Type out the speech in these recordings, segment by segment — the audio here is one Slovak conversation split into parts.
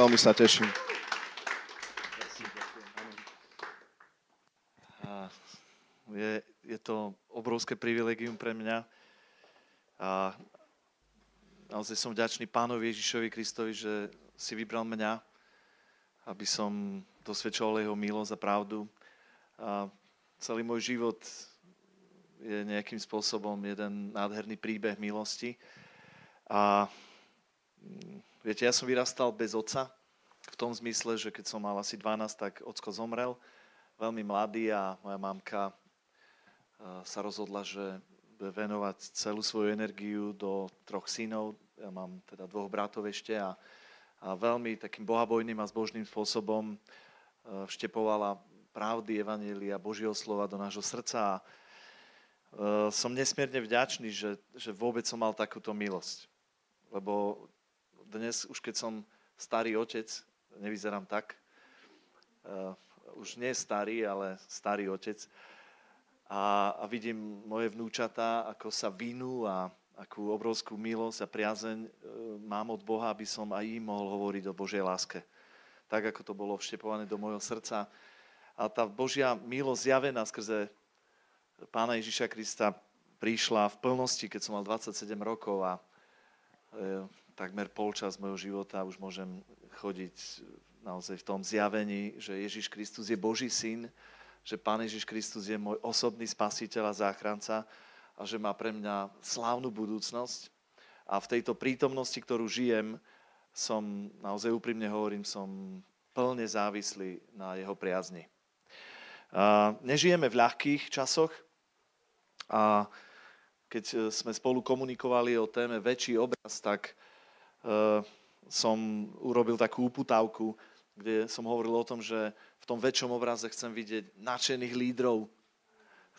Veľmi sa teším. Je, je to obrovské privilegium pre mňa. A naozaj som vďačný pánovi Ježišovi Kristovi, že si vybral mňa, aby som dosvedčoval jeho milosť a pravdu. A celý môj život je nejakým spôsobom jeden nádherný príbeh milosti. A mm, viete, ja som vyrastal bez otca, v tom zmysle, že keď som mal asi 12, tak ocko zomrel, veľmi mladý a moja mamka sa rozhodla, že bude venovať celú svoju energiu do troch synov. Ja mám teda dvoch bratov ešte a, a veľmi takým bohabojným a zbožným spôsobom vštepovala pravdy Evanília Božieho slova do nášho srdca a Eh, som nesmierne vďačný, že, že vôbec som mal takúto milosť. Lebo dnes, už keď som starý otec, nevyzerám tak, uh, už nie starý, ale starý otec, a, a vidím moje vnúčatá, ako sa vinú a akú obrovskú milosť a priazeň uh, mám od Boha, aby som aj im mohol hovoriť o Božej láske. Tak, ako to bolo vštepované do môjho srdca. A tá Božia milosť zjavená skrze pána Ježiša Krista prišla v plnosti, keď som mal 27 rokov a e, takmer polčas mojho života už môžem chodiť naozaj v tom zjavení, že Ježiš Kristus je Boží syn, že Pán Ježiš Kristus je môj osobný spasiteľ a záchranca a že má pre mňa slávnu budúcnosť. A v tejto prítomnosti, ktorú žijem, som, naozaj úprimne hovorím, som plne závislý na jeho priazni. A nežijeme v ľahkých časoch, a keď e, sme spolu komunikovali o téme väčší obraz, tak som urobil takú uputávku, kde som hovoril o tom, že v tom väčšom obraze chcem vidieť nadšených lídrov,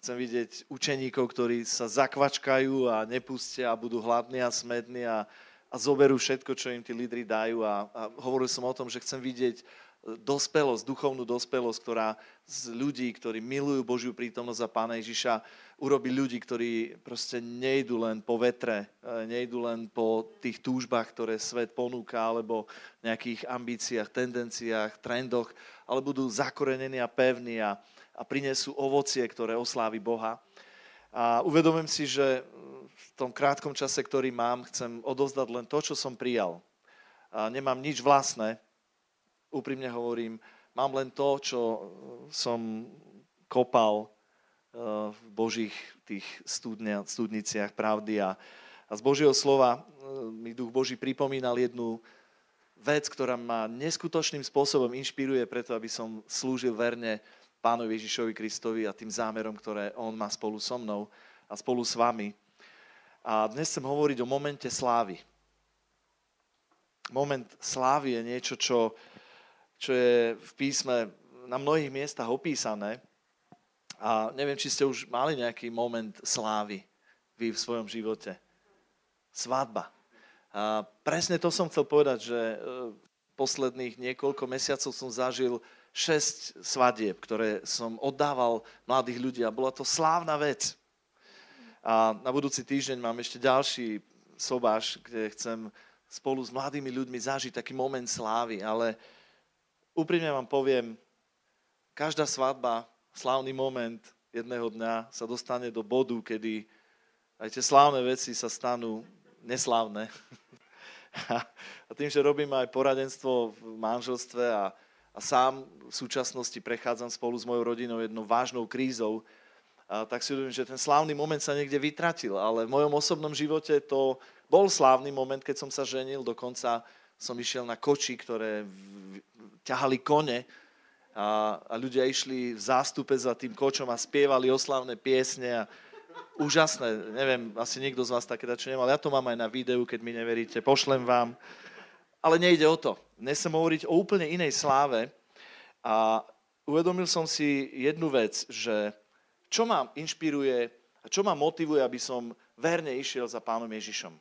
chcem vidieť učeníkov, ktorí sa zakvačkajú a nepustia a budú hladní a smední a, a zoberú všetko, čo im tí lídry dajú. A, a hovoril som o tom, že chcem vidieť dospelosť, duchovnú dospelosť, ktorá z ľudí, ktorí milujú Božiu prítomnosť a Pána Ježiša, urobí ľudí, ktorí proste nejdu len po vetre, e, nejdu len po tých túžbách, ktoré svet ponúka, alebo nejakých ambíciách, tendenciách, trendoch, ale budú zakorenení a pevní a, a prinesú ovocie, ktoré oslávi Boha. A uvedomím si, že v tom krátkom čase, ktorý mám, chcem odovzdať len to, čo som prijal. A nemám nič vlastné, úprimne hovorím, mám len to, čo som kopal eh, v Božích tých studnia, studniciach pravdy a, a z Božieho slova eh, mi Duch Boží pripomínal jednu vec, ktorá ma neskutočným spôsobom inšpiruje preto, aby som slúžil verne Pánovi Ježišovi Kristovi a tým zámerom, ktoré On má spolu so mnou a spolu s vami. A dnes chcem hovoriť o momente slávy. Moment slávy je niečo, čo čo je v písme na mnohých miestach opísané. A neviem, či ste už mali nejaký moment slávy vy v svojom živote. Svadba. A presne to som chcel povedať, že e, posledných niekoľko mesiacov som zažil šesť svadieb, ktoré som oddával mladých ľudí a bola to slávna vec. A na budúci týždeň mám ešte ďalší sobáš, kde chcem spolu s mladými ľuďmi zažiť taký moment slávy, ale úprimne vám poviem, každá svadba, slávny moment jedného dňa sa dostane do bodu, kedy aj tie slávne veci sa stanú neslávne. A tým, že robím aj poradenstvo v manželstve a, a sám v súčasnosti prechádzam spolu s mojou rodinou jednou vážnou krízou, a tak si uvedomím, že ten slávny moment sa niekde vytratil, ale v mojom osobnom živote to bol slávny moment, keď som sa ženil, dokonca som išiel na koči, ktoré ťahali kone a, a ľudia išli v zástupe za tým kočom a spievali oslavné piesne a úžasné, neviem, asi niekto z vás také čo nemal, ja to mám aj na videu, keď mi neveríte, pošlem vám. Ale nejde o to. Dnes chcem hovoriť o úplne inej sláve a uvedomil som si jednu vec, že čo ma inšpiruje a čo ma motivuje, aby som verne išiel za pánom Ježišom.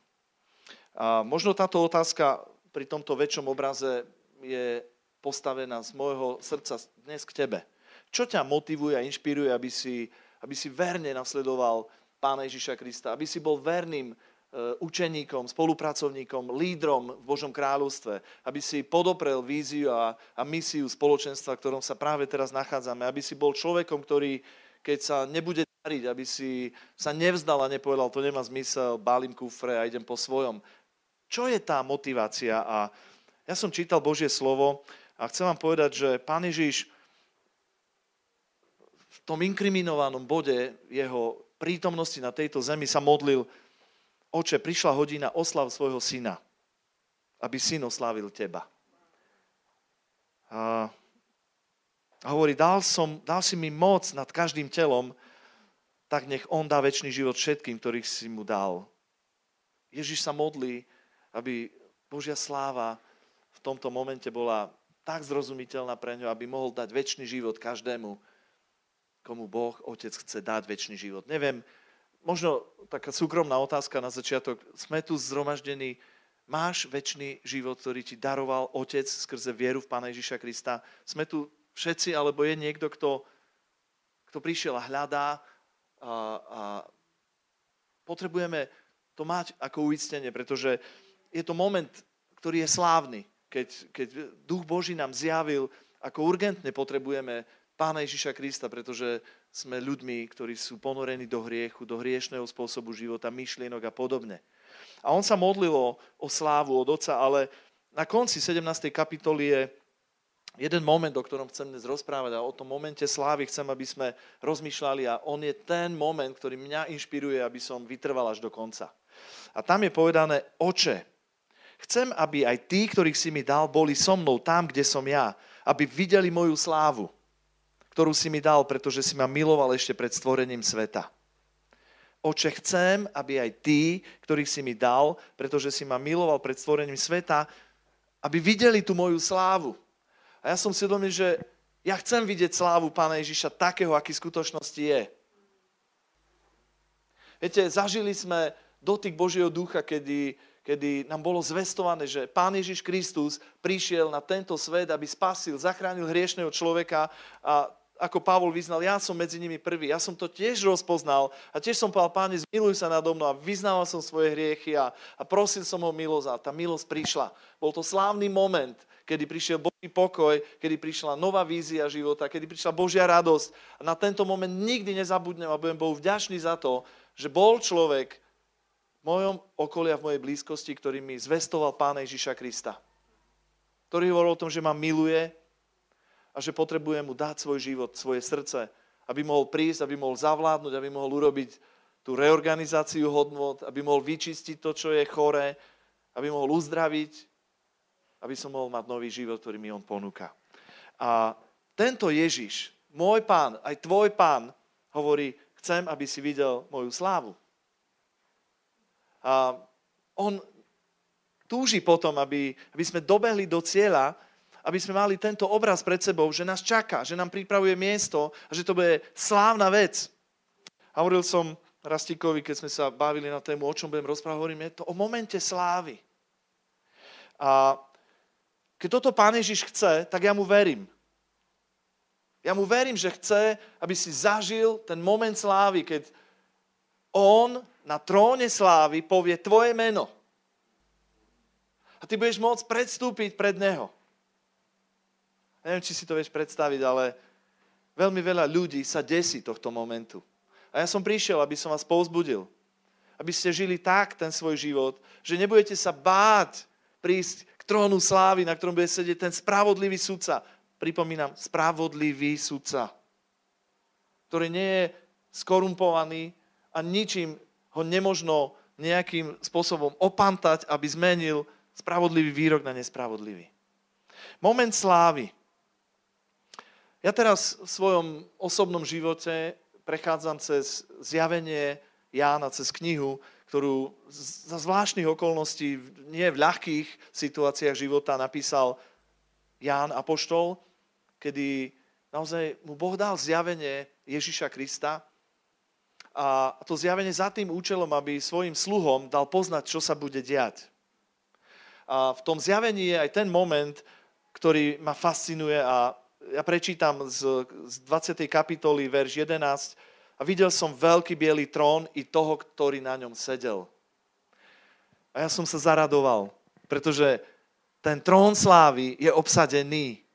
A možno táto otázka pri tomto väčšom obraze je postavená z môjho srdca dnes k tebe. Čo ťa motivuje a inšpiruje, aby si, aby si verne nasledoval Pána Ježiša Krista, aby si bol verným učeníkom, spolupracovníkom, lídrom v Božom kráľovstve, aby si podoprel víziu a, a misiu spoločenstva, v ktorom sa práve teraz nachádzame, aby si bol človekom, ktorý, keď sa nebude dariť, aby si sa nevzdal a nepovedal, to nemá zmysel, bálim kufre a idem po svojom. Čo je tá motivácia? A ja som čítal Božie slovo a chcem vám povedať, že Pán Ježiš v tom inkriminovanom bode jeho prítomnosti na tejto zemi sa modlil Oče, prišla hodina oslav svojho syna, aby syn oslávil teba. A, hovorí, dal, som, dal si mi moc nad každým telom, tak nech on dá väčší život všetkým, ktorých si mu dal. Ježiš sa modlí, aby Božia sláva v tomto momente bola tak zrozumiteľná pre ňo, aby mohol dať väčší život každému, komu Boh, Otec chce dať väčší život. Neviem, možno taká súkromná otázka na začiatok. Sme tu zhromaždení. Máš väčší život, ktorý ti daroval Otec skrze vieru v Pána Ježiša Krista? Sme tu všetci, alebo je niekto, kto, kto prišiel a hľadá a, a potrebujeme to mať ako uistenie, pretože je to moment, ktorý je slávny, keď, keď Duch Boží nám zjavil, ako urgentne potrebujeme Pána Ježiša Krista, pretože sme ľuďmi, ktorí sú ponorení do hriechu, do hriešného spôsobu života, myšlienok a podobne. A on sa modlil o slávu od Otca, ale na konci 17. kapitoly je jeden moment, o ktorom chcem dnes rozprávať a o tom momente slávy chcem, aby sme rozmýšľali a on je ten moment, ktorý mňa inšpiruje, aby som vytrval až do konca. A tam je povedané, oče, chcem, aby aj tí, ktorých si mi dal, boli so mnou tam, kde som ja, aby videli moju slávu ktorú si mi dal, pretože si ma miloval ešte pred stvorením sveta. Oče, chcem, aby aj tí, ktorých si mi dal, pretože si ma miloval pred stvorením sveta, aby videli tú moju slávu. A ja som si uvedomil, že ja chcem vidieť slávu Pána Ježiša takého, aký v skutočnosti je. Viete, zažili sme dotyk Božieho ducha, kedy, kedy nám bolo zvestované, že Pán Ježiš Kristus prišiel na tento svet, aby spasil, zachránil hriešného človeka a ako Pavol vyznal, ja som medzi nimi prvý. Ja som to tiež rozpoznal a tiež som povedal, páne, zmiluj sa nado mnou a vyznával som svoje hriechy a, a prosil som ho milosť a tá milosť prišla. Bol to slávny moment, kedy prišiel Boží pokoj, kedy prišla nová vízia života, kedy prišla Božia radosť. A na tento moment nikdy nezabudnem a budem Bohu vďačný za to, že bol človek mojom okolí a v mojej blízkosti, ktorý mi zvestoval Pána Ježiša Krista. Ktorý hovoril o tom, že ma miluje, a že potrebuje mu dať svoj život, svoje srdce, aby mohol prísť, aby mohol zavládnuť, aby mohol urobiť tú reorganizáciu hodnot, aby mohol vyčistiť to, čo je choré, aby mohol uzdraviť, aby som mohol mať nový život, ktorý mi on ponúka. A tento Ježiš, môj pán, aj tvoj pán, hovorí, chcem, aby si videl moju slávu. A on túži potom, aby, aby sme dobehli do cieľa, aby sme mali tento obraz pred sebou, že nás čaká, že nám pripravuje miesto a že to bude slávna vec. A hovoril som Rastikovi, keď sme sa bavili na tému, o čom budem rozprávať, hovorím, je to o momente slávy. A keď toto Pán Ježiš chce, tak ja mu verím. Ja mu verím, že chce, aby si zažil ten moment slávy, keď on na tróne slávy povie tvoje meno. A ty budeš môcť predstúpiť pred neho. Neviem, či si to vieš predstaviť, ale veľmi veľa ľudí sa desí tohto momentu. A ja som prišiel, aby som vás povzbudil. Aby ste žili tak ten svoj život, že nebudete sa báť prísť k trónu slávy, na ktorom bude sedieť ten spravodlivý sudca. Pripomínam, spravodlivý sudca, ktorý nie je skorumpovaný a ničím ho nemožno nejakým spôsobom opantať, aby zmenil spravodlivý výrok na nespravodlivý. Moment slávy. Ja teraz v svojom osobnom živote prechádzam cez zjavenie Jána, cez knihu, ktorú za zvláštnych okolností, nie v ľahkých situáciách života napísal Ján Apoštol, kedy naozaj mu Boh dal zjavenie Ježiša Krista a to zjavenie za tým účelom, aby svojim sluhom dal poznať, čo sa bude diať. A v tom zjavení je aj ten moment, ktorý ma fascinuje a ja prečítam z, z 20. kapitoly, verš 11. A videl som veľký biely trón i toho, ktorý na ňom sedel. A ja som sa zaradoval, pretože ten trón slávy je obsadený.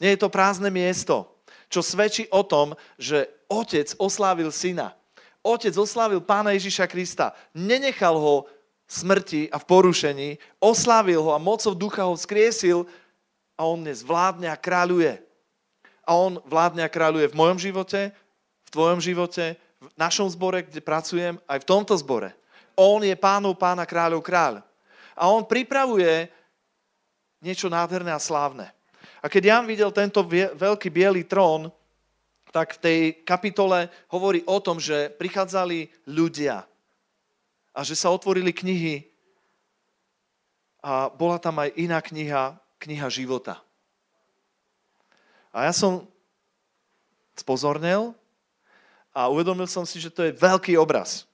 Nie je to prázdne miesto, čo svedčí o tom, že otec oslávil syna. Otec oslávil pána Ježiša Krista. Nenechal ho smrti a v porušení, oslávil ho a mocou ducha ho skriesil a on dnes vládne a kráľuje. A on vládne a kráľuje v mojom živote, v tvojom živote, v našom zbore, kde pracujem, aj v tomto zbore. On je pánov pána kráľov kráľ. A on pripravuje niečo nádherné a slávne. A keď Jan videl tento veľký biely trón, tak v tej kapitole hovorí o tom, že prichádzali ľudia a že sa otvorili knihy a bola tam aj iná kniha, kniha života. A ja som spozornil a uvedomil som si, že to je veľký obraz.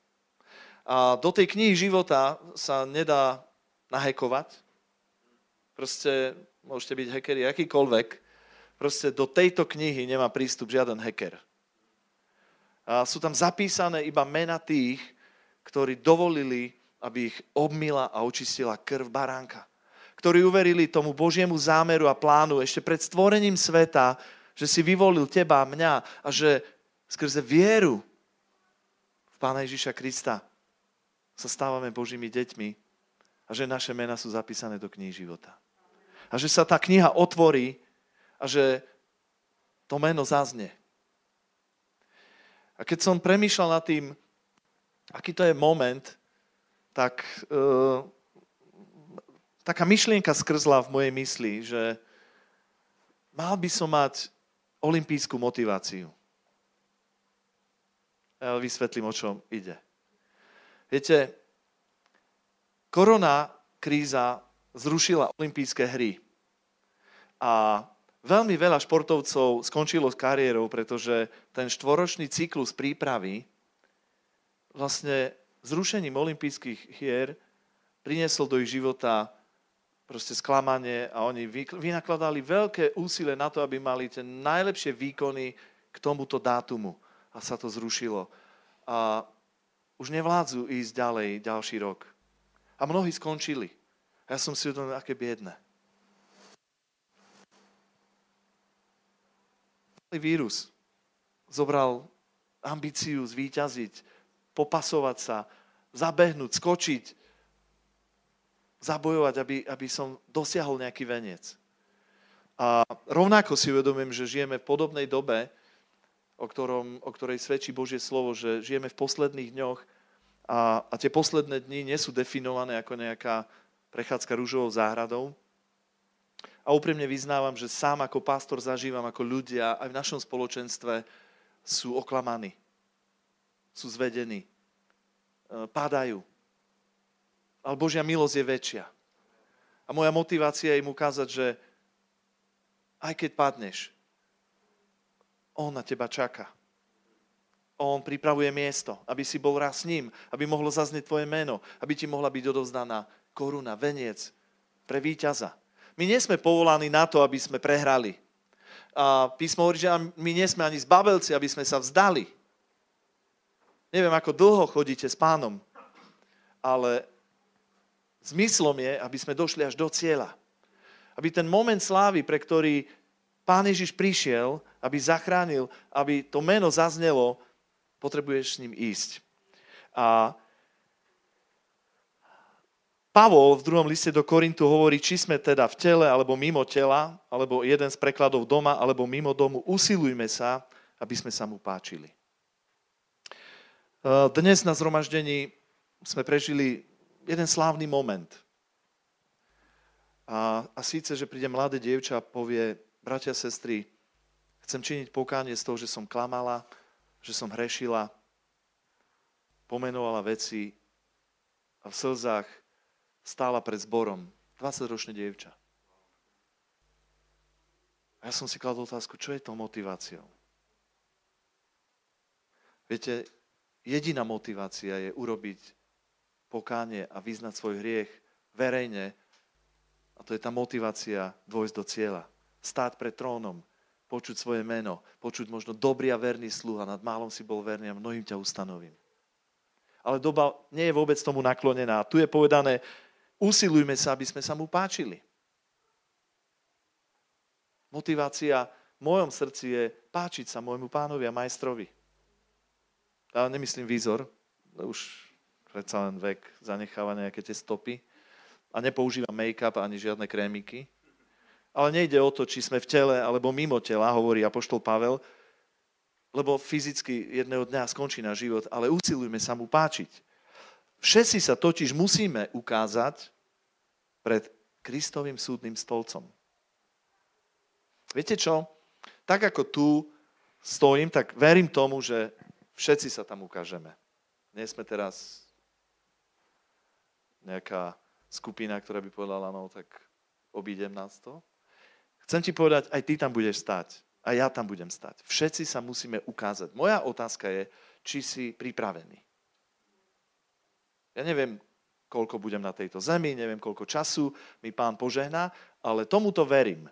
A do tej knihy života sa nedá nahekovať. Proste môžete byť hackeri akýkoľvek. Proste do tejto knihy nemá prístup žiaden hacker. A sú tam zapísané iba mena tých, ktorí dovolili, aby ich obmila a očistila krv baránka. Ktorí uverili tomu Božiemu zámeru a plánu ešte pred stvorením sveta, že si vyvolil teba a mňa a že skrze vieru v Pána Ježiša Krista sa stávame Božími deťmi a že naše mena sú zapísané do knihy života. A že sa tá kniha otvorí a že to meno zaznie. A keď som premýšľal nad tým, aký to je moment, tak uh, taká myšlienka skrzla v mojej mysli, že mal by som mať olimpijskú motiváciu. Ja vysvetlím, o čom ide. Viete, korona kríza zrušila olympijské hry. A veľmi veľa športovcov skončilo s kariérou, pretože ten štvoročný cyklus prípravy vlastne zrušením olympijských hier priniesol do ich života proste sklamanie a oni vynakladali veľké úsilie na to, aby mali tie najlepšie výkony k tomuto dátumu. A sa to zrušilo. A už nevládzu ísť ďalej ďalší rok. A mnohí skončili. Ja som si uvedomil, aké biedne. Vírus zobral ambíciu zvíťaziť, popasovať sa, zabehnúť, skočiť, zabojovať, aby, aby som dosiahol nejaký venec. A rovnako si uvedomím, že žijeme v podobnej dobe, o, ktorom, o ktorej svedčí Božie slovo, že žijeme v posledných dňoch a, a tie posledné dni nie sú definované ako nejaká prechádzka rúžovou záhradou. A úprimne vyznávam, že sám ako pastor zažívam, ako ľudia aj v našom spoločenstve sú oklamaní, sú zvedení, e, padajú. Ale Božia milosť je väčšia. A moja motivácia je im ukázať, že aj keď padneš, on na teba čaká. On pripravuje miesto, aby si bol raz s ním, aby mohlo zaznieť tvoje meno, aby ti mohla byť odovzdaná koruna, veniec pre víťaza. My nie sme povolaní na to, aby sme prehrali. A písmo hovorí, že my nie sme ani zbabelci, aby sme sa vzdali. Neviem, ako dlho chodíte s pánom, ale zmyslom je, aby sme došli až do cieľa. Aby ten moment slávy, pre ktorý Pán Ježiš prišiel, aby zachránil, aby to meno zaznelo, potrebuješ s ním ísť. A Pavol v druhom liste do Korintu hovorí, či sme teda v tele alebo mimo tela, alebo jeden z prekladov doma alebo mimo domu, usilujme sa, aby sme sa mu páčili. Dnes na zhromaždení sme prežili jeden slávny moment. A, a síce, že príde mladé dievča a povie, bratia, sestry, chcem činiť pokánie z toho, že som klamala, že som hrešila, pomenovala veci a v slzách stála pred zborom. 20-ročné dievča. A ja som si kladol otázku, čo je to motiváciou? Viete, jediná motivácia je urobiť pokánie a vyznať svoj hriech verejne. A to je tá motivácia dôjsť do cieľa stáť pred trónom, počuť svoje meno, počuť možno dobrý a verný sluha, nad málom si bol verný a mnohým ťa ustanovím. Ale doba nie je vôbec tomu naklonená. Tu je povedané, usilujme sa, aby sme sa mu páčili. Motivácia v mojom srdci je páčiť sa môjmu pánovi a majstrovi. Ja nemyslím výzor, už predsa len vek zanecháva nejaké tie stopy a nepoužívam make-up ani žiadne krémiky. Ale nejde o to, či sme v tele alebo mimo tela, hovorí apoštol Pavel, lebo fyzicky jedného dňa skončí náš život, ale usilujme sa mu páčiť. Všetci sa totiž musíme ukázať pred Kristovým súdnym stolcom. Viete čo? Tak ako tu stojím, tak verím tomu, že všetci sa tam ukážeme. Nie sme teraz nejaká skupina, ktorá by povedala, no tak obídem nás to. Chcem ti povedať, aj ty tam budeš stať. A ja tam budem stať. Všetci sa musíme ukázať. Moja otázka je, či si pripravený. Ja neviem, koľko budem na tejto zemi, neviem, koľko času mi pán požehná, ale tomuto verím.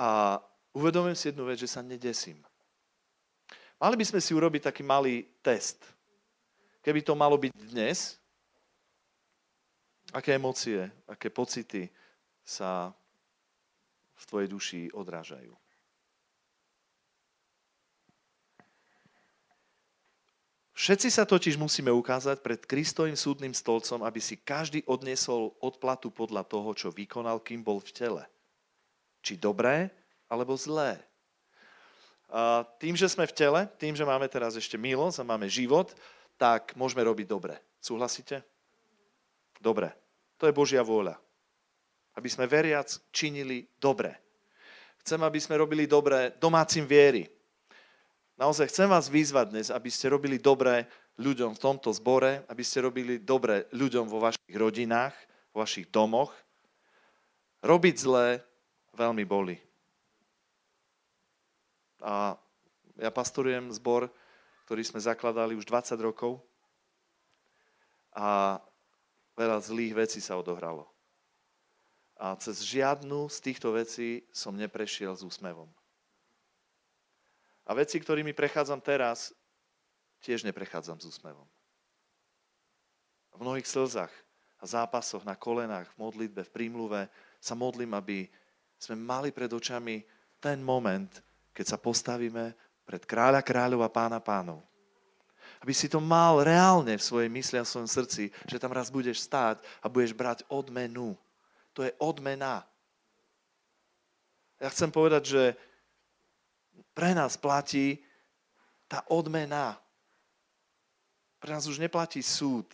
A uvedomujem si jednu vec, že sa nedesím. Mali by sme si urobiť taký malý test. Keby to malo byť dnes, aké emócie, aké pocity sa v tvojej duši odrážajú. Všetci sa totiž musíme ukázať pred Kristovým súdnym stolcom, aby si každý odniesol odplatu podľa toho, čo vykonal, kým bol v tele. Či dobré, alebo zlé. A tým, že sme v tele, tým, že máme teraz ešte milosť a máme život, tak môžeme robiť dobre. Súhlasíte? Dobre. To je Božia vôľa. Aby sme veriac činili dobre. Chcem, aby sme robili dobre domácim viery. Naozaj chcem vás vyzvať dnes, aby ste robili dobre ľuďom v tomto zbore, aby ste robili dobre ľuďom vo vašich rodinách, vo vašich domoch. Robiť zlé veľmi boli. A ja pastorujem zbor, ktorý sme zakladali už 20 rokov a veľa zlých vecí sa odohralo. A cez žiadnu z týchto vecí som neprešiel s úsmevom. A veci, ktorými prechádzam teraz, tiež neprechádzam s úsmevom. V mnohých slzách a zápasoch na kolenách, v modlitbe, v prímluve sa modlím, aby sme mali pred očami ten moment, keď sa postavíme pred kráľa kráľov a pána pánov aby si to mal reálne v svojej mysli a v svojom srdci, že tam raz budeš stáť a budeš brať odmenu. To je odmena. Ja chcem povedať, že pre nás platí tá odmena. Pre nás už neplatí súd,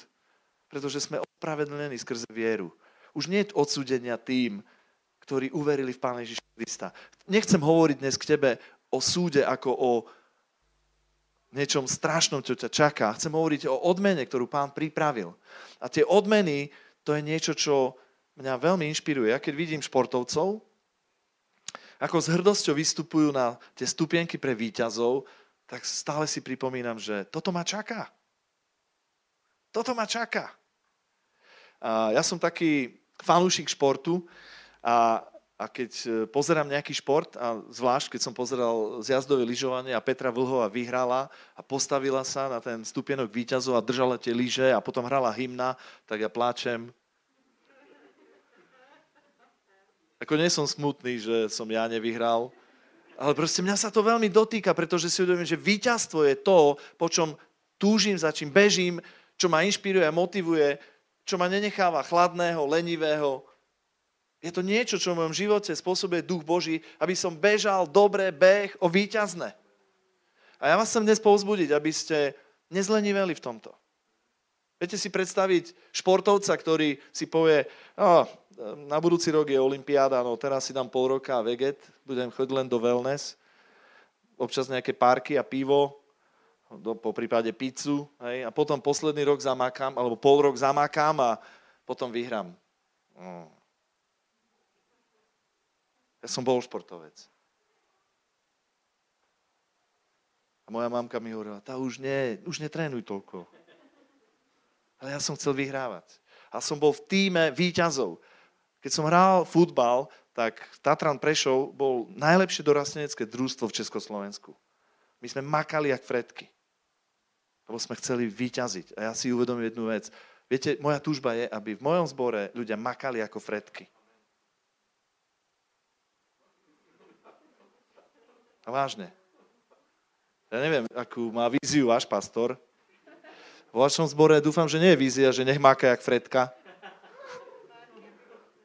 pretože sme ospravedlnení skrze vieru. Už nie je odsúdenia tým, ktorí uverili v Pána Ježiša Krista. Nechcem hovoriť dnes k tebe o súde ako o niečom strašnom, čo ťa čaká. Chcem hovoriť o odmene, ktorú pán pripravil. A tie odmeny, to je niečo, čo mňa veľmi inšpiruje. Ja keď vidím športovcov, ako s hrdosťou vystupujú na tie stupienky pre výťazov, tak stále si pripomínam, že toto ma čaká. Toto ma čaká. A ja som taký fanúšik športu a a keď e, pozerám nejaký šport, a zvlášť keď som pozeral zjazdové lyžovanie a Petra Vlhová vyhrala a postavila sa na ten stupienok výťazov a držala tie lyže a potom hrala hymna, tak ja pláčem. Ako nie som smutný, že som ja nevyhral, ale proste mňa sa to veľmi dotýka, pretože si uvedomím, že víťazstvo je to, po čom túžim, za čím bežím, čo ma inšpiruje a motivuje, čo ma nenecháva chladného, lenivého, je to niečo, čo v mojom živote spôsobuje duch Boží, aby som bežal dobre beh o víťazne. A ja vás chcem dnes povzbudiť, aby ste nezleniveli v tomto. Viete si predstaviť športovca, ktorý si povie, oh, na budúci rok je Olympiáda, no teraz si dám pol roka a veget, budem chodiť len do wellness, občas nejaké parky a pivo, do, po prípade pizzu, hej, a potom posledný rok zamakám, alebo pol rok zamakám a potom vyhrám. Mm ja som bol športovec. A moja mamka mi hovorila, tá už, nie, už netrénuj toľko. Ale ja som chcel vyhrávať. A som bol v týme výťazov. Keď som hral futbal, tak Tatran Prešov bol najlepšie dorastenecké družstvo v Československu. My sme makali jak fredky. Lebo sme chceli vyťaziť. A ja si uvedomím jednu vec. Viete, moja túžba je, aby v mojom zbore ľudia makali ako fredky. A vážne. Ja neviem, akú má víziu váš pastor. V vašom zbore dúfam, že nie je vízia, že nech máka jak fredka.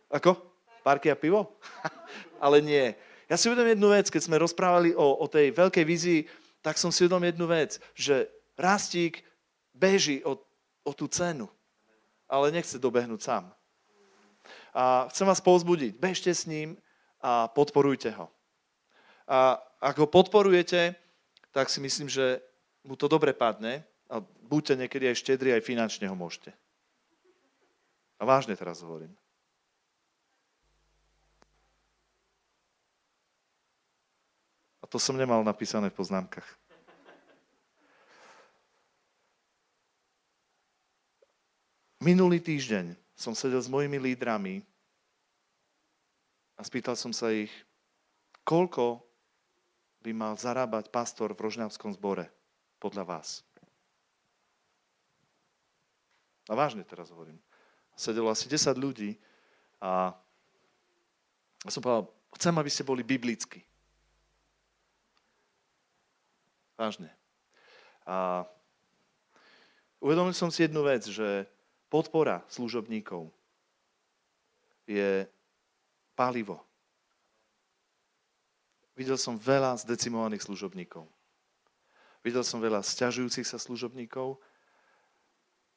Ako? Parky a pivo? Ale nie. Ja si uvedom jednu vec, keď sme rozprávali o, o tej veľkej vízii, tak som si uvedom jednu vec, že rastík beží o, o tú cenu, ale nechce dobehnúť sám. A chcem vás povzbudiť, bežte s ním a podporujte ho. A ak ho podporujete, tak si myslím, že mu to dobre padne a buďte niekedy aj štedri, aj finančne ho môžete. A vážne teraz hovorím. A to som nemal napísané v poznámkach. Minulý týždeň som sedel s mojimi lídrami a spýtal som sa ich, koľko by mal zarábať pastor v Rožňavskom zbore podľa vás. A vážne teraz hovorím. Sedelo asi 10 ľudí a som povedal, chcem, aby ste boli biblicky. Vážne. A uvedomil som si jednu vec, že podpora služobníkov je palivo. Videl som veľa zdecimovaných služobníkov. Videl som veľa sťažujúcich sa služobníkov.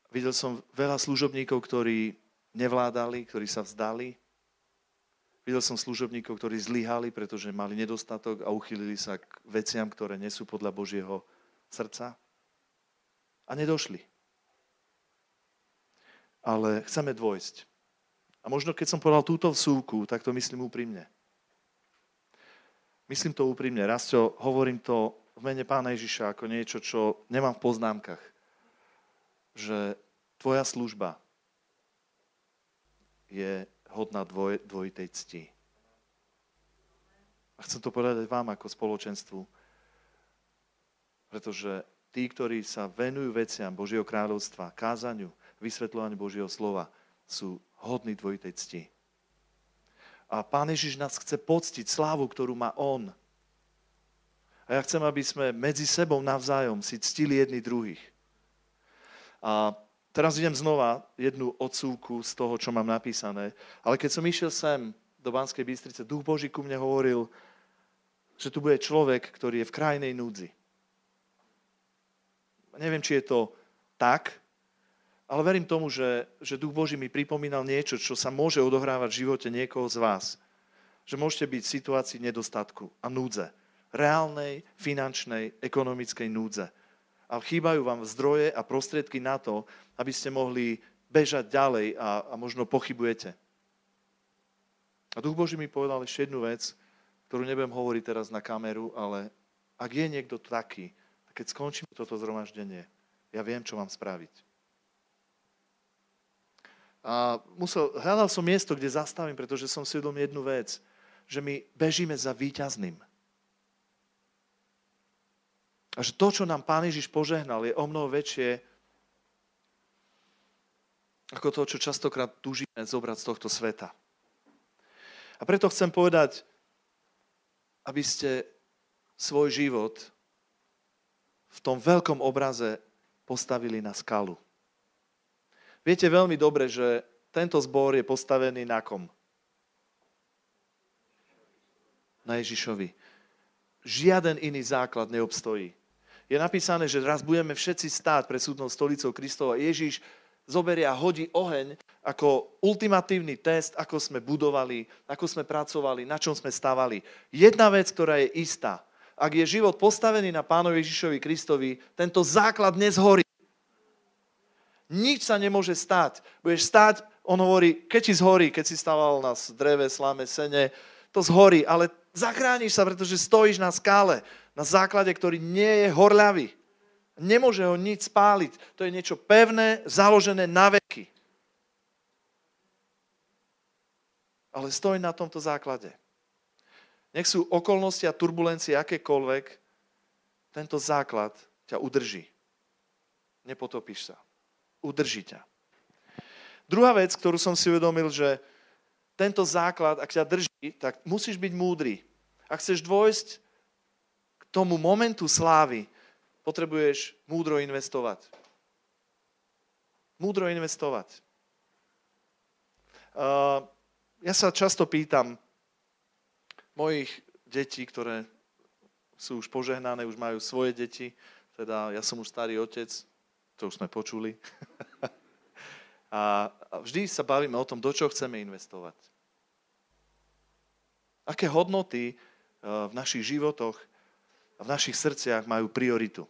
Videl som veľa služobníkov, ktorí nevládali, ktorí sa vzdali. Videl som služobníkov, ktorí zlyhali, pretože mali nedostatok a uchylili sa k veciam, ktoré nie sú podľa Božieho srdca. A nedošli ale chceme dvojsť. A možno keď som povedal túto vsúku, tak to myslím úprimne. Myslím to úprimne. Rastio, hovorím to v mene Pána Ježiša ako niečo, čo nemám v poznámkach. Že tvoja služba je hodná dvoj, dvojitej cti. A chcem to povedať vám ako spoločenstvu, pretože tí, ktorí sa venujú veciam Božieho kráľovstva, kázaniu, vysvetľovanie Božieho slova sú hodní dvojitej cti. A Pán Ježiš nás chce poctiť slávu, ktorú má On. A ja chcem, aby sme medzi sebou navzájom si ctili jedni druhých. A teraz idem znova jednu odsúku z toho, čo mám napísané. Ale keď som išiel sem do Banskej Bystrice, Duch Boží ku mne hovoril, že tu bude človek, ktorý je v krajnej núdzi. Neviem, či je to tak, ale verím tomu, že, že Duch Boží mi pripomínal niečo, čo sa môže odohrávať v živote niekoho z vás. Že môžete byť v situácii nedostatku a núdze. Reálnej, finančnej, ekonomickej núdze. A chýbajú vám zdroje a prostriedky na to, aby ste mohli bežať ďalej a, a možno pochybujete. A Duch Boží mi povedal ešte jednu vec, ktorú nebudem hovoriť teraz na kameru, ale ak je niekto taký, keď skončíme toto zhromaždenie, ja viem, čo mám spraviť. A musel, hľadal som miesto, kde zastavím, pretože som si jednu vec, že my bežíme za víťazným. A že to, čo nám Pán Ježiš požehnal, je o mnoho väčšie ako to, čo častokrát túžime zobrať z tohto sveta. A preto chcem povedať, aby ste svoj život v tom veľkom obraze postavili na skalu. Viete veľmi dobre, že tento zbor je postavený na kom? Na Ježišovi. Žiaden iný základ neobstojí. Je napísané, že raz budeme všetci stáť pred súdnou stolicou Kristova. Ježiš zoberie a hodí oheň ako ultimatívny test, ako sme budovali, ako sme pracovali, na čom sme stavali. Jedna vec, ktorá je istá. Ak je život postavený na pánovi Ježišovi Kristovi, tento základ nezhorí. Nič sa nemôže stať. Budeš stať, on hovorí, keď ti zhorí, keď si stával na dreve, slame, sene, to zhorí, ale zachrániš sa, pretože stojíš na skále, na základe, ktorý nie je horľavý. Nemôže ho nič spáliť. To je niečo pevné, založené na veky. Ale stoj na tomto základe. Nech sú okolnosti a turbulencie akékoľvek, tento základ ťa udrží. nepotopíš sa. Udrží ťa. Druhá vec, ktorú som si uvedomil, že tento základ, ak ťa drží, tak musíš byť múdry. Ak chceš dôjsť tomu momentu slávy, potrebuješ múdro investovať. Múdro investovať. Uh, ja sa často pýtam mojich detí, ktoré sú už požehnané, už majú svoje deti, teda ja som už starý otec, to už sme počuli. A vždy sa bavíme o tom, do čo chceme investovať. Aké hodnoty v našich životoch v našich srdciach majú prioritu.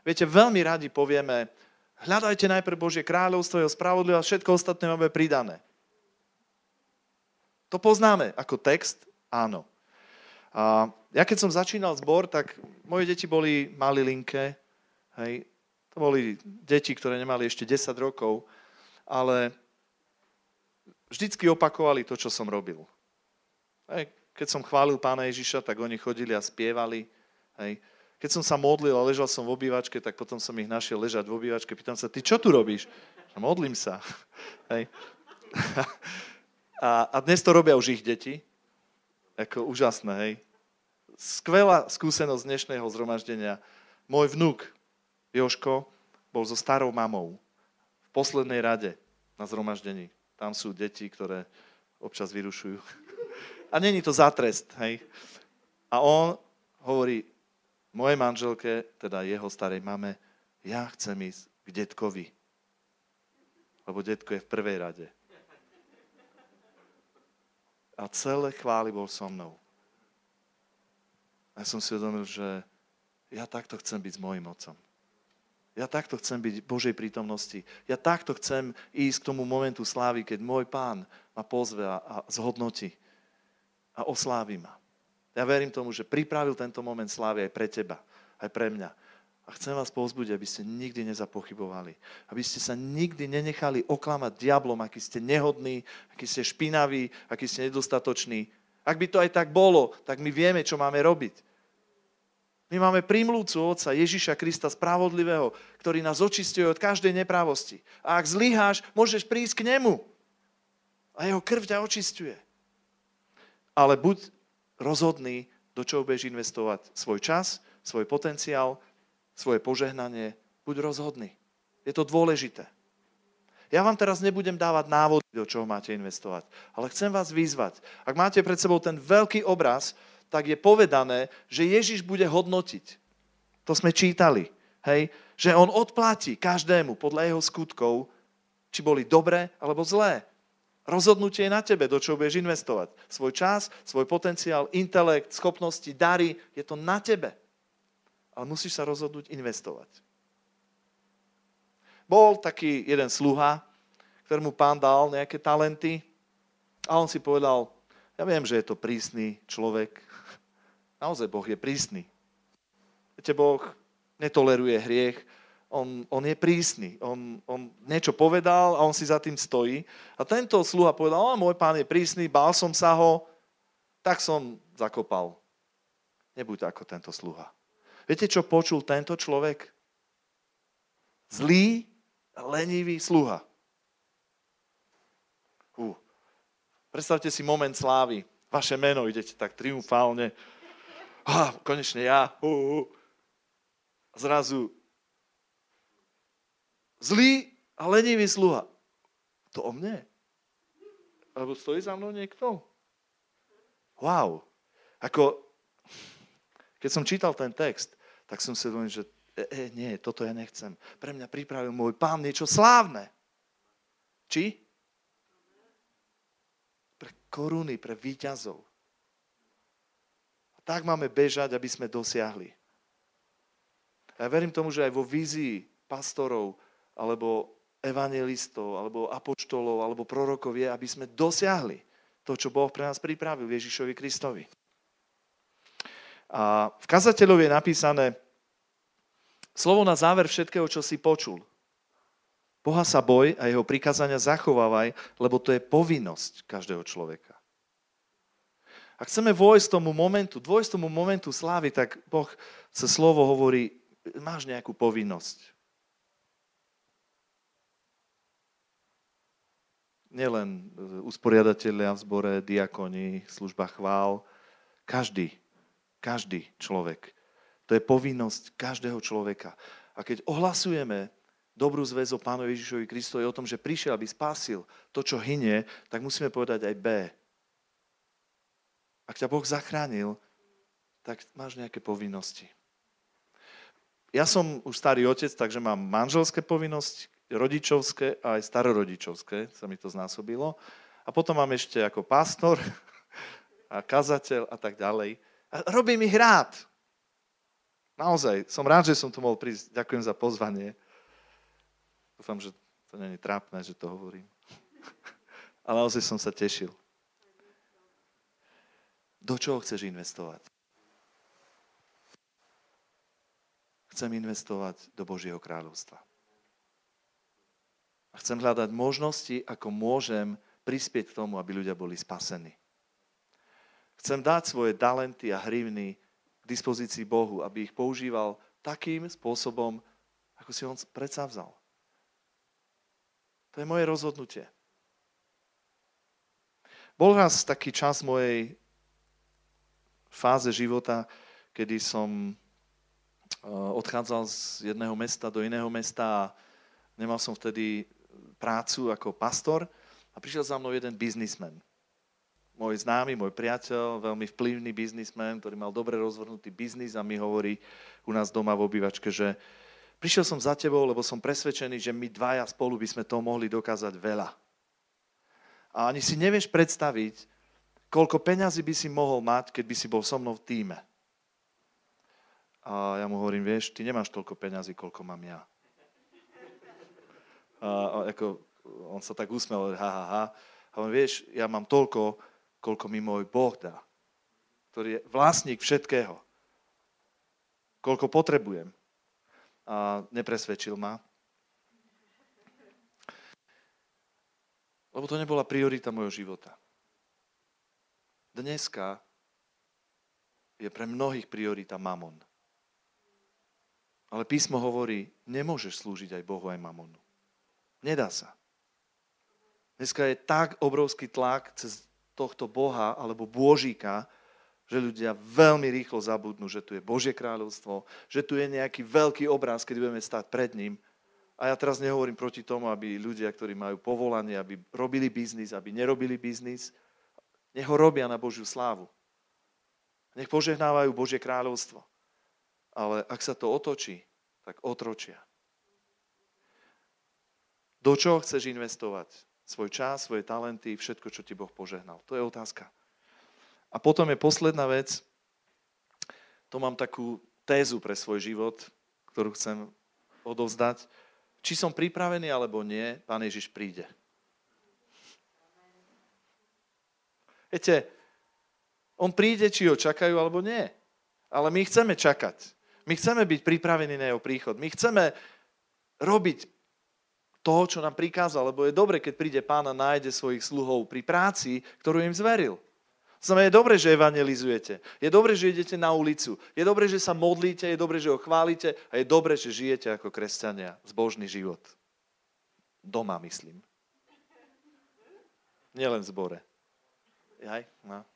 Viete, veľmi radi povieme, hľadajte najprv Božie kráľovstvo, jeho spravodlivosť, všetko ostatné máme pridané. To poznáme ako text, áno. A ja keď som začínal zbor, tak moje deti boli malilinké, hej, to boli deti, ktoré nemali ešte 10 rokov ale vždycky opakovali to, čo som robil. Hej. Keď som chválil pána Ježiša, tak oni chodili a spievali. Hej. Keď som sa modlil a ležal som v obývačke, tak potom som ich našiel ležať v obývačke. Pýtam sa, ty čo tu robíš? Modlím sa. Hej. A, a dnes to robia už ich deti. Ako úžasné, hej. Skvelá skúsenosť dnešného zhromaždenia. Môj vnúk Joško bol so starou mamou poslednej rade na zhromaždení. Tam sú deti, ktoré občas vyrušujú. A není to za trest, hej. A on hovorí mojej manželke, teda jeho starej mame, ja chcem ísť k detkovi. Lebo detko je v prvej rade. A celé chvály bol so mnou. A ja som si uvedomil, že ja takto chcem byť s mojim otcom. Ja takto chcem byť v Božej prítomnosti. Ja takto chcem ísť k tomu momentu slávy, keď môj pán ma pozve a, zhodnotí a oslávi ma. Ja verím tomu, že pripravil tento moment slávy aj pre teba, aj pre mňa. A chcem vás povzbudiť, aby ste nikdy nezapochybovali. Aby ste sa nikdy nenechali oklamať diablom, aký ste nehodní, aký ste špinaví, aký ste nedostatoční. Ak by to aj tak bolo, tak my vieme, čo máme robiť. My máme primlúcu Otca Ježiša Krista Spravodlivého, ktorý nás očistuje od každej neprávosti. A ak zlyháš, môžeš prísť k nemu. A jeho krv ťa očistuje. Ale buď rozhodný, do čoho budeš investovať svoj čas, svoj potenciál, svoje požehnanie. Buď rozhodný. Je to dôležité. Ja vám teraz nebudem dávať návody, do čoho máte investovať, ale chcem vás vyzvať. Ak máte pred sebou ten veľký obraz, tak je povedané, že Ježiš bude hodnotiť. To sme čítali. Hej? Že on odplatí každému podľa jeho skutkov, či boli dobré alebo zlé. Rozhodnutie je na tebe, do čoho budeš investovať. Svoj čas, svoj potenciál, intelekt, schopnosti, dary, je to na tebe. Ale musíš sa rozhodnúť investovať. Bol taký jeden sluha, ktorému pán dal nejaké talenty a on si povedal, ja viem, že je to prísny človek, Naozaj Boh je prísny. Viete, Boh netoleruje hriech, on, on je prísny. On, on niečo povedal a on si za tým stojí. A tento sluha povedal, o, môj pán je prísny, bál som sa ho, tak som zakopal. Nebuď ako tento sluha. Viete, čo počul tento človek? Zlý, lenivý sluha. Uh. Predstavte si moment slávy. Vaše meno idete tak triumfálne a konečne ja. Uh, uh. Zrazu zlý a lenivý sluha. To o mne? Alebo stojí za mnou niekto? Wow. Ako, keď som čítal ten text, tak som si uvedomil, že e, e, nie, toto ja nechcem. Pre mňa pripravil môj pán niečo slávne. Či? Pre koruny, pre výťazov tak máme bežať, aby sme dosiahli. A ja verím tomu, že aj vo vízii pastorov, alebo evangelistov, alebo apoštolov, alebo prorokov je, aby sme dosiahli to, čo Boh pre nás pripravil Ježišovi Kristovi. A v kazateľovi je napísané slovo na záver všetkého, čo si počul. Boha sa boj a jeho prikázania zachovávaj, lebo to je povinnosť každého človeka. Ak chceme vojsť tomu momentu, dôjsť tomu momentu slávy, tak Boh sa slovo hovorí, máš nejakú povinnosť. Nielen usporiadatelia v zbore, diakoni, služba chvál, každý, každý človek. To je povinnosť každého človeka. A keď ohlasujeme dobrú zväz o Pánovi Ježišovi Kristovi o tom, že prišiel, aby spásil to, čo hynie, tak musíme povedať aj B. Ak ťa Boh zachránil, tak máš nejaké povinnosti. Ja som už starý otec, takže mám manželské povinnosti, rodičovské a aj starorodičovské, sa mi to znásobilo. A potom mám ešte ako pastor a kazateľ a tak ďalej. A robím ich rád. Naozaj, som rád, že som tu mohol prísť. Ďakujem za pozvanie. Dúfam, že to je trápne, že to hovorím. Ale naozaj som sa tešil. Do čoho chceš investovať? Chcem investovať do Božieho kráľovstva. A chcem hľadať možnosti, ako môžem prispieť k tomu, aby ľudia boli spasení. Chcem dať svoje talenty a hrivny k dispozícii Bohu, aby ich používal takým spôsobom, ako si on predsa vzal. To je moje rozhodnutie. Bol raz taký čas mojej fáze života, kedy som eh, odchádzal z jedného mesta do iného mesta a nemal som vtedy prácu ako pastor a prišiel za mnou jeden biznismen môj známy, môj priateľ, veľmi vplyvný biznismen, ktorý mal dobre rozvrhnutý biznis a mi hovorí u nás doma v obývačke, že prišiel som za tebou, lebo som presvedčený, že my dvaja spolu by sme to mohli dokázať veľa. A ani si nevieš predstaviť, koľko peňazí by si mohol mať, keď by si bol so mnou v týme. A ja mu hovorím, vieš, ty nemáš toľko peňazí, koľko mám ja. A, ako, on sa tak usmel, ha, ha, ha. A on, vieš, ja mám toľko, koľko mi môj Boh dá, ktorý je vlastník všetkého. Koľko potrebujem. A nepresvedčil ma. Lebo to nebola priorita môjho života. Dneska je pre mnohých priorita mamon. Ale písmo hovorí, nemôžeš slúžiť aj Bohu, aj mamonu. Nedá sa. Dneska je tak obrovský tlak cez tohto Boha alebo Božíka, že ľudia veľmi rýchlo zabudnú, že tu je Božie kráľovstvo, že tu je nejaký veľký obraz, keď budeme stať pred ním. A ja teraz nehovorím proti tomu, aby ľudia, ktorí majú povolanie, aby robili biznis, aby nerobili biznis, nech ho robia na Božiu slávu. Nech požehnávajú Božie kráľovstvo. Ale ak sa to otočí, tak otročia. Do čoho chceš investovať? svoj čas, svoje talenty, všetko, čo ti Boh požehnal. To je otázka. A potom je posledná vec, to mám takú tézu pre svoj život, ktorú chcem odovzdať. Či som pripravený alebo nie, Pán Ježiš príde. Viete, on príde, či ho čakajú alebo nie. Ale my chceme čakať. My chceme byť pripravení na jeho príchod. My chceme robiť toho, čo nám prikázal, lebo je dobre, keď príde pán a nájde svojich sluhov pri práci, ktorú im zveril. Znamená, je dobre, že evangelizujete. Je dobre, že idete na ulicu. Je dobre, že sa modlíte. Je dobre, že ho chválite. A je dobre, že žijete ako kresťania. Zbožný život. Doma, myslím. Nielen v zbore. Jaj? No.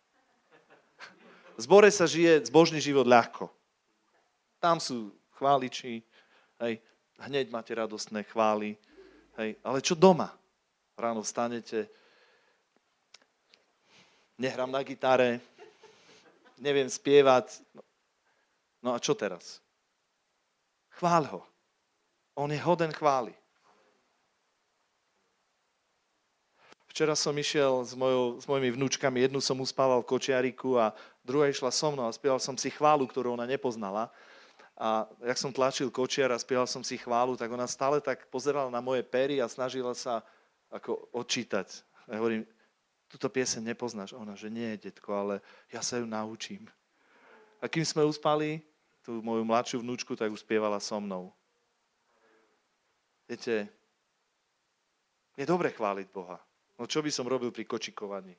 V zbore sa žije zbožný život ľahko. Tam sú chváliči, hej, hneď máte radostné chvály, Hej, ale čo doma? Ráno vstanete, nehrám na gitare, neviem spievať. No, no a čo teraz? Chvál ho. On je hoden chvály. Včera som išiel s, mojou, s mojimi vnúčkami, jednu som uspával v kočiariku a druhá išla so mnou a spieval som si chválu, ktorú ona nepoznala. A jak som tlačil kočiar a spieval som si chválu, tak ona stále tak pozerala na moje pery a snažila sa ako odčítať. Ja hovorím, túto pieseň nepoznáš. ona, že nie, detko, ale ja sa ju naučím. A kým sme uspali, tú moju mladšiu vnúčku, tak už spievala so mnou. Viete, je dobre chváliť Boha. No čo by som robil pri kočikovaní?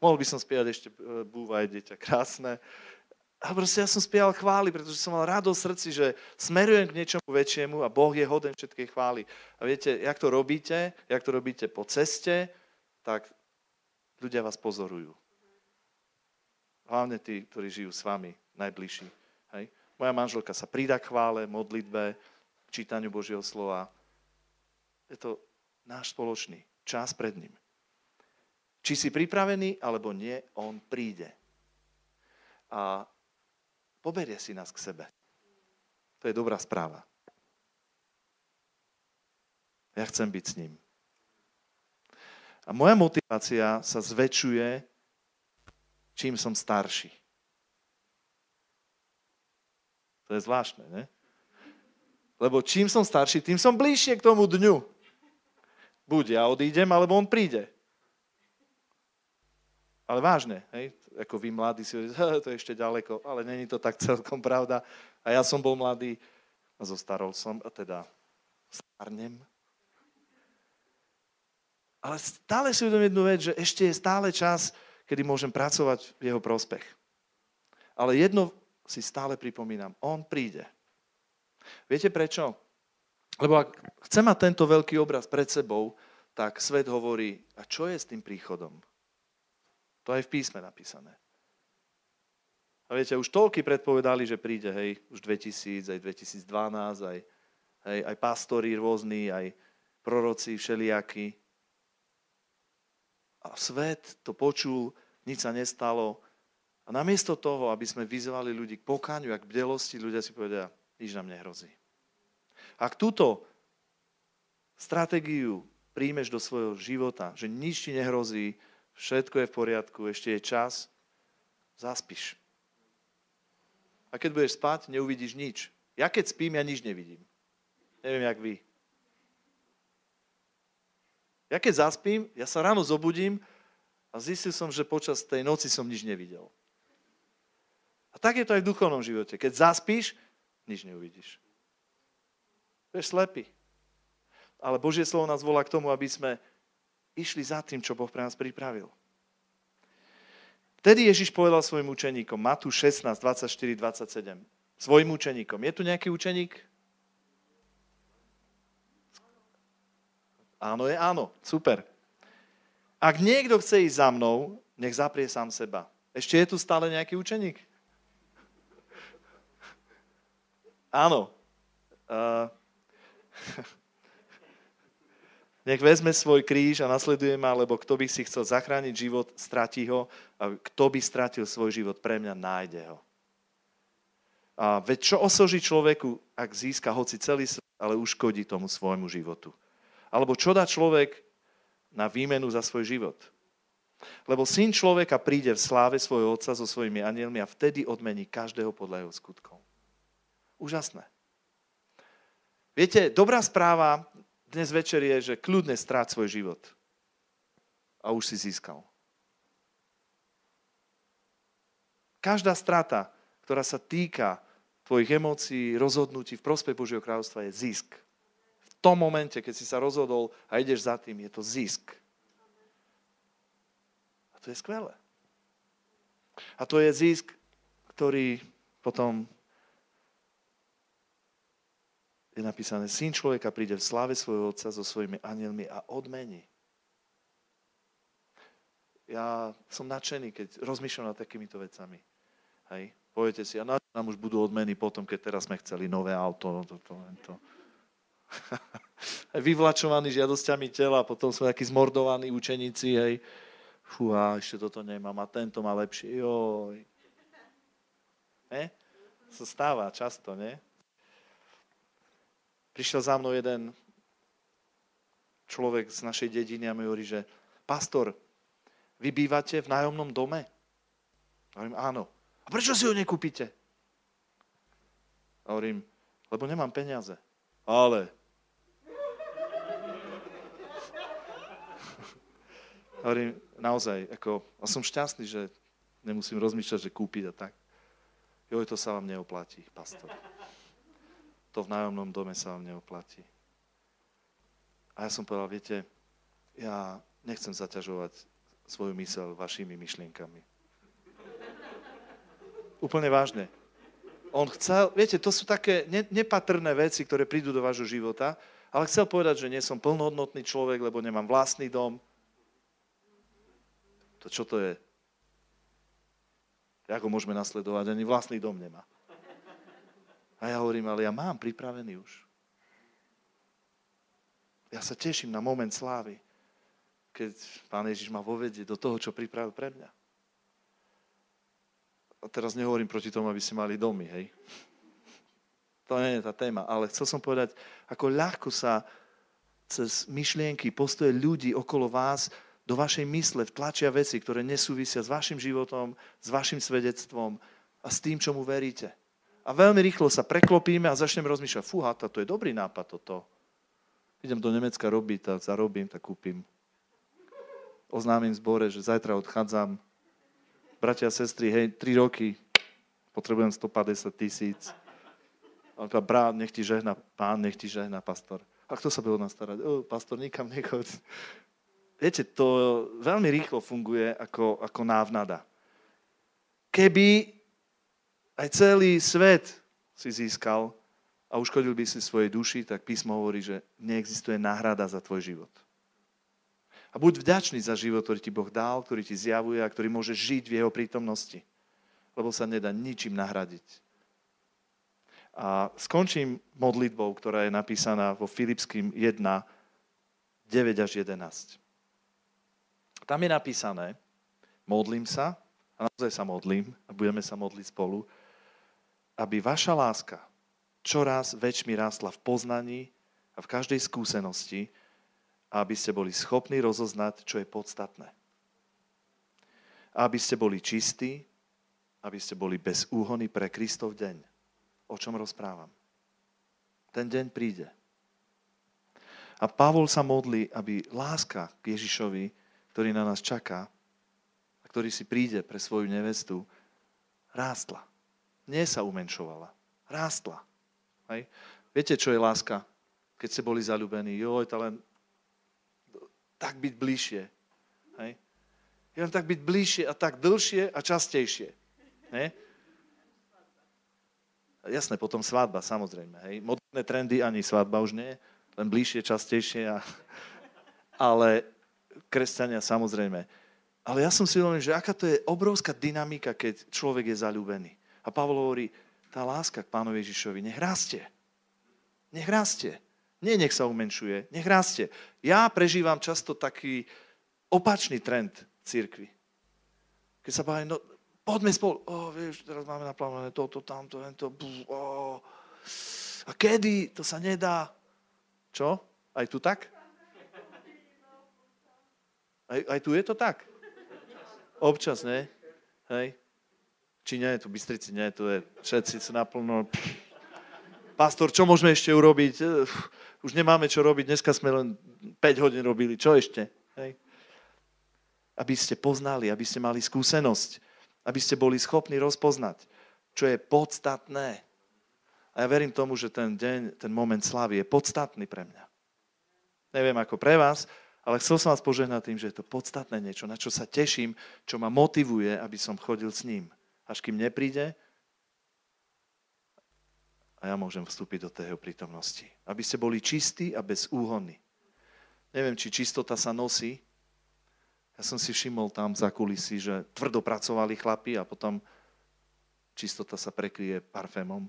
Mohol by som spievať ešte e, Búvaj, deťa, krásne. A proste ja som spieval chvály, pretože som mal radosť srdci, že smerujem k niečomu väčšiemu a Boh je hoden všetkej chvály. A viete, jak to robíte, jak to robíte po ceste, tak ľudia vás pozorujú. Hlavne tí, ktorí žijú s vami, najbližší. Hej? Moja manželka sa pridá k chvále, modlitbe, čítaniu Božieho slova. Je to náš spoločný čas pred ním. Či si pripravený, alebo nie, on príde. A Poberie si nás k sebe. To je dobrá správa. Ja chcem byť s ním. A moja motivácia sa zväčšuje, čím som starší. To je zvláštne, ne? Lebo čím som starší, tým som bližšie k tomu dňu. Buď ja odídem, alebo on príde. Ale vážne, hej? Ako vy mladí si hovoríte, to je ešte ďaleko, ale není to tak celkom pravda. A ja som bol mladý a zostarol som, a teda starnem. Ale stále si uvedomím jednu vec, že ešte je stále čas, kedy môžem pracovať v jeho prospech. Ale jedno si stále pripomínam, on príde. Viete prečo? Lebo ak chcem mať tento veľký obraz pred sebou, tak svet hovorí, a čo je s tým príchodom? To je v písme napísané. A viete, už toľky predpovedali, že príde, hej, už 2000, aj 2012, aj, hej, aj pastori rôzni, aj proroci všelijakí. A svet to počul, nič sa nestalo. A namiesto toho, aby sme vyzvali ľudí k pokáňu a k bdelosti, ľudia si povedia, nič nám nehrozí. Ak túto stratégiu príjmeš do svojho života, že nič ti nehrozí, všetko je v poriadku, ešte je čas, zaspíš. A keď budeš spať, neuvidíš nič. Ja keď spím, ja nič nevidím. Neviem, jak vy. Ja keď zaspím, ja sa ráno zobudím a zistil som, že počas tej noci som nič nevidel. A tak je to aj v duchovnom živote. Keď zaspíš, nič neuvidíš. Budeš slepý. Ale Božie slovo nás volá k tomu, aby sme išli za tým, čo Boh pre nás pripravil. Vtedy Ježiš povedal svojim učeníkom, Matúš 16, 24, 27, svojim učeníkom. Je tu nejaký učeník? Áno je áno, super. Ak niekto chce ísť za mnou, nech zaprie sám seba. Ešte je tu stále nejaký učeník? Áno. Uh, Nech vezme svoj kríž a nasleduje ma, lebo kto by si chcel zachrániť život, stratí ho. A kto by stratil svoj život pre mňa, nájde ho. A veď čo osoží človeku, ak získa hoci celý svet, ale uškodí tomu svojmu životu? Alebo čo dá človek na výmenu za svoj život? Lebo syn človeka príde v sláve svojho otca so svojimi anielmi a vtedy odmení každého podľa jeho skutkov. Úžasné. Viete, dobrá správa dnes večer je, že kľudne stráť svoj život. A už si získal. Každá strata, ktorá sa týka tvojich emócií, rozhodnutí v prospech Božieho kráľovstva je zisk. V tom momente, keď si sa rozhodol a ideš za tým, je to zisk. A to je skvelé. A to je zisk, ktorý potom je napísané, syn človeka príde v sláve svojho otca so svojimi anielmi a odmení. Ja som nadšený, keď rozmýšľam nad takýmito vecami. Hej. Poviete si, a nám už budú odmeny potom, keď teraz sme chceli nové auto, no to, to, to. Vyvlačovaní žiadosťami tela, potom sú takí zmordovaní učeníci, hej. Fúha, ešte toto nemám a tento má lepšie. Joj. Ne? To stáva často, ne? Prišiel za mnou jeden človek z našej dediny a mi hovorí, že pastor, vy bývate v nájomnom dome? A hovorím, áno. A prečo si ho nekúpite? A hovorím, lebo nemám peniaze. Ale. A hovorím, naozaj, ako, a som šťastný, že nemusím rozmýšľať, že kúpiť a tak. Joj, to sa vám neoplatí, pastor to v nájomnom dome sa vám neoplatí. A ja som povedal, viete, ja nechcem zaťažovať svoju mysel vašimi myšlienkami. Úplne vážne. On chcel, viete, to sú také ne, nepatrné veci, ktoré prídu do vášho života, ale chcel povedať, že nie som plnohodnotný človek, lebo nemám vlastný dom. To čo to je? Ako môžeme nasledovať? Ani vlastný dom nemá. A ja hovorím, ale ja mám pripravený už. Ja sa teším na moment slávy, keď Pán Ježiš ma vovedie do toho, čo pripravil pre mňa a teraz nehovorím proti tomu, aby ste mali domy, hej. To nie je tá téma, ale chcel som povedať, ako ľahko sa cez myšlienky, postoje ľudí okolo vás do vašej mysle vtlačia veci, ktoré nesúvisia s vašim životom, s vašim svedectvom a s tým, čomu veríte. A veľmi rýchlo sa preklopíme a začneme rozmýšľať, fúha, to je dobrý nápad toto. Idem do Nemecka robiť, tak zarobím, tak kúpim. Oznámim zbore, že zajtra odchádzam, bratia a sestry, hej, 3 roky, potrebujem 150 tisíc. A brát, nech ti žehna pán, nech ti žehna pastor. A kto sa bude o nás starať? O, pastor, nikam nechod. Viete, to veľmi rýchlo funguje ako, ako návnada. Keby aj celý svet si získal a uškodil by si svojej duši, tak písmo hovorí, že neexistuje náhrada za tvoj život. A buď vďačný za život, ktorý ti Boh dal, ktorý ti zjavuje a ktorý môže žiť v jeho prítomnosti. Lebo sa nedá ničím nahradiť. A skončím modlitbou, ktorá je napísaná vo Filipským 1, 9 až 11. Tam je napísané, modlím sa, a naozaj sa modlím, a budeme sa modliť spolu, aby vaša láska čoraz väčšmi rástla v poznaní a v každej skúsenosti, aby ste boli schopní rozoznať, čo je podstatné. Aby ste boli čistí, aby ste boli bez úhony pre Kristov deň. O čom rozprávam? Ten deň príde. A Pavol sa modlí, aby láska k Ježišovi, ktorý na nás čaká, a ktorý si príde pre svoju nevestu, rástla. Nie sa umenšovala. Rástla. Hej. Viete, čo je láska? Keď ste boli zalúbení, joj, to len tak byť bližšie. Hej? Len tak byť bližšie a tak dlhšie a častejšie. Hej? Jasné, potom svadba, samozrejme. Hej? Moderné trendy ani svadba už nie, len bližšie, častejšie. A... Ale kresťania samozrejme. Ale ja som si uvedomil, že aká to je obrovská dynamika, keď človek je zalúbený. A Pavol hovorí, tá láska k pánovi Ježišovi, nech rastie. Nech rastie. Nie nech sa umenšuje, nech rastie. Ja prežívam často taký opačný trend církvy. Keď sa bavím, no poďme spolu. O, vieš, teraz máme naplánované toto, tamto, tento. O. A kedy? To sa nedá. Čo? Aj tu tak? Aj, aj tu je to tak? Občas, ne? Hej? Či nie, tu Bystrici nie, tu je, všetci sú naplno. Pastor, čo môžeme ešte urobiť? už nemáme čo robiť, dneska sme len 5 hodín robili, čo ešte? Hej? Aby ste poznali, aby ste mali skúsenosť, aby ste boli schopní rozpoznať, čo je podstatné. A ja verím tomu, že ten deň, ten moment slavy je podstatný pre mňa. Neviem ako pre vás, ale chcel som vás požehnať tým, že je to podstatné niečo, na čo sa teším, čo ma motivuje, aby som chodil s ním. Až kým nepríde, a ja môžem vstúpiť do tej prítomnosti. Aby ste boli čistí a bez úhony. Neviem, či čistota sa nosí. Ja som si všimol tam za kulisy, že tvrdo pracovali chlapi a potom čistota sa prekryje parfémom.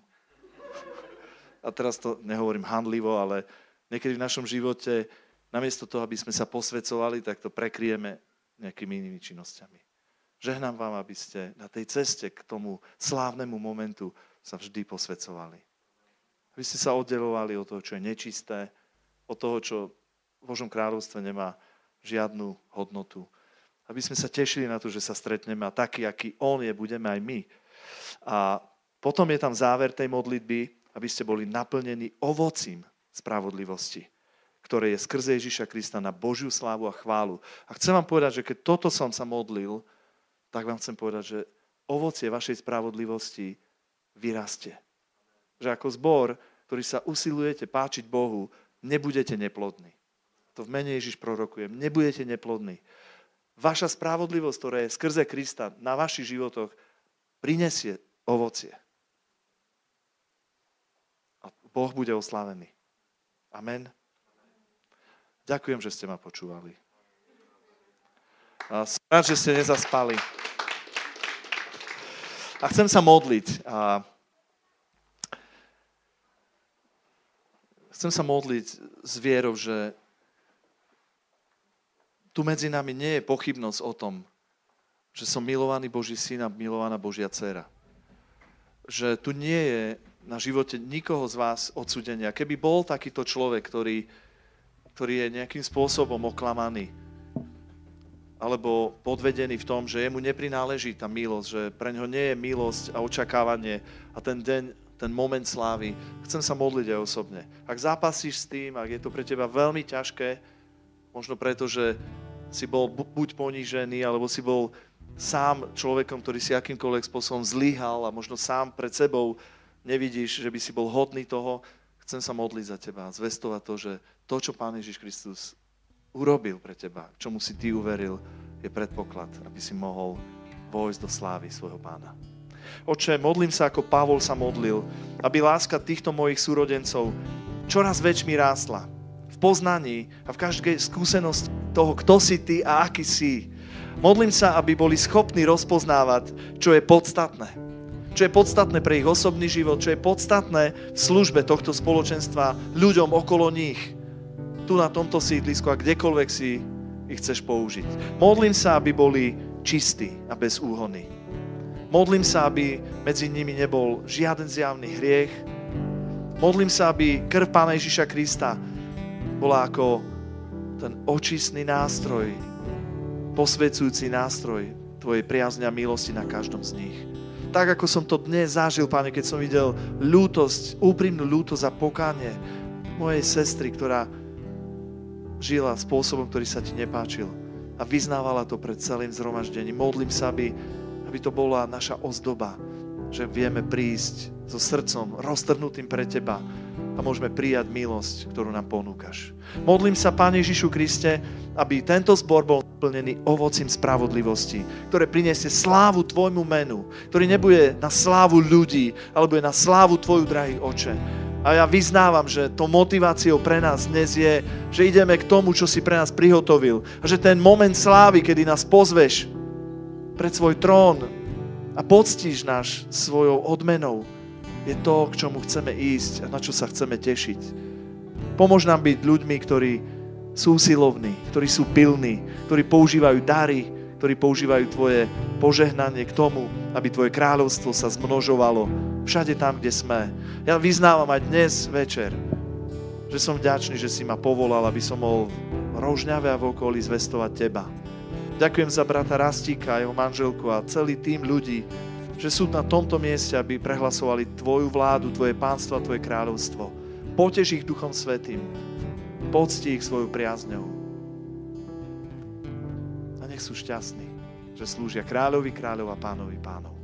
A teraz to nehovorím handlivo, ale niekedy v našom živote, namiesto toho, aby sme sa posvecovali, tak to prekryjeme nejakými inými činnosťami. Žehnám vám, aby ste na tej ceste k tomu slávnemu momentu sa vždy posvecovali. Aby ste sa oddelovali od toho, čo je nečisté, od toho, čo v Božom kráľovstve nemá žiadnu hodnotu. Aby sme sa tešili na to, že sa stretneme a taký, aký On je, budeme aj my. A potom je tam záver tej modlitby, aby ste boli naplnení ovocím spravodlivosti, ktoré je skrze Ježiša Krista na Božiu slávu a chválu. A chcem vám povedať, že keď toto som sa modlil, tak vám chcem povedať, že ovocie vašej spravodlivosti vyrastie že ako zbor, ktorý sa usilujete páčiť Bohu, nebudete neplodní. To v mene Ježiš prorokujem. Nebudete neplodní. Vaša spravodlivosť, ktorá je skrze Krista na vašich životoch, prinesie ovocie. A Boh bude oslávený. Amen. Ďakujem, že ste ma počúvali. A rád, že ste nezaspali. A chcem sa modliť. A chcem sa modliť s vierou, že tu medzi nami nie je pochybnosť o tom, že som milovaný Boží syn a milovaná Božia dcera. Že tu nie je na živote nikoho z vás odsudenia. Keby bol takýto človek, ktorý, ktorý je nejakým spôsobom oklamaný, alebo podvedený v tom, že jemu neprináleží tá milosť, že pre ňo nie je milosť a očakávanie a ten deň, ten moment slávy. Chcem sa modliť aj osobne. Ak zápasíš s tým, ak je to pre teba veľmi ťažké, možno preto, že si bol buď ponížený, alebo si bol sám človekom, ktorý si akýmkoľvek spôsobom zlyhal a možno sám pred sebou nevidíš, že by si bol hodný toho, chcem sa modliť za teba a zvestovať to, že to, čo Pán Ježiš Kristus urobil pre teba, čomu si ty uveril, je predpoklad, aby si mohol vojsť do slávy svojho pána. Oče, modlím sa, ako Pavol sa modlil, aby láska týchto mojich súrodencov čoraz väčšmi rástla v poznaní a v každej skúsenosti toho, kto si ty a aký si. Modlím sa, aby boli schopní rozpoznávať, čo je podstatné. Čo je podstatné pre ich osobný život, čo je podstatné v službe tohto spoločenstva ľuďom okolo nich. Tu na tomto sídlisku a kdekoľvek si ich chceš použiť. Modlím sa, aby boli čistí a bez úhony. Modlím sa, aby medzi nimi nebol žiaden zjavný hriech. Modlím sa, aby krv Pána Ježiša Krista bola ako ten očistný nástroj, posvedzujúci nástroj Tvojej priazne a milosti na každom z nich. Tak, ako som to dnes zažil, Pane, keď som videl lútosť, úprimnú lútosť a pokánie mojej sestry, ktorá žila spôsobom, ktorý sa Ti nepáčil a vyznávala to pred celým zhromaždením. Modlím sa, aby, aby to bola naša ozdoba, že vieme prísť so srdcom roztrhnutým pre Teba a môžeme prijať milosť, ktorú nám ponúkaš. Modlím sa, Pane Ježišu Kriste, aby tento zbor bol naplnený ovocím spravodlivosti, ktoré priniesie slávu Tvojmu menu, ktorý nebude na slávu ľudí, ale bude na slávu Tvoju, drahý oče. A ja vyznávam, že to motiváciou pre nás dnes je, že ideme k tomu, čo si pre nás prihotovil. A že ten moment slávy, kedy nás pozveš pred svoj trón a poctíš náš svojou odmenou, je to, k čomu chceme ísť a na čo sa chceme tešiť. Pomôž nám byť ľuďmi, ktorí sú silovní, ktorí sú pilní, ktorí používajú dary, ktorí používajú Tvoje požehnanie k tomu, aby Tvoje kráľovstvo sa zmnožovalo všade tam, kde sme. Ja vyznávam aj dnes večer, že som vďačný, že si ma povolal, aby som mohol v Rožňave a v okolí zvestovať Teba. Ďakujem za brata Rastíka, jeho manželku a celý tým ľudí, že sú na tomto mieste, aby prehlasovali Tvoju vládu, Tvoje pánstvo a Tvoje kráľovstvo. Potež ich Duchom Svetým. Pocti ich svojou priazňou. A nech sú šťastní, že slúžia kráľovi, kráľov a pánovi, pánov.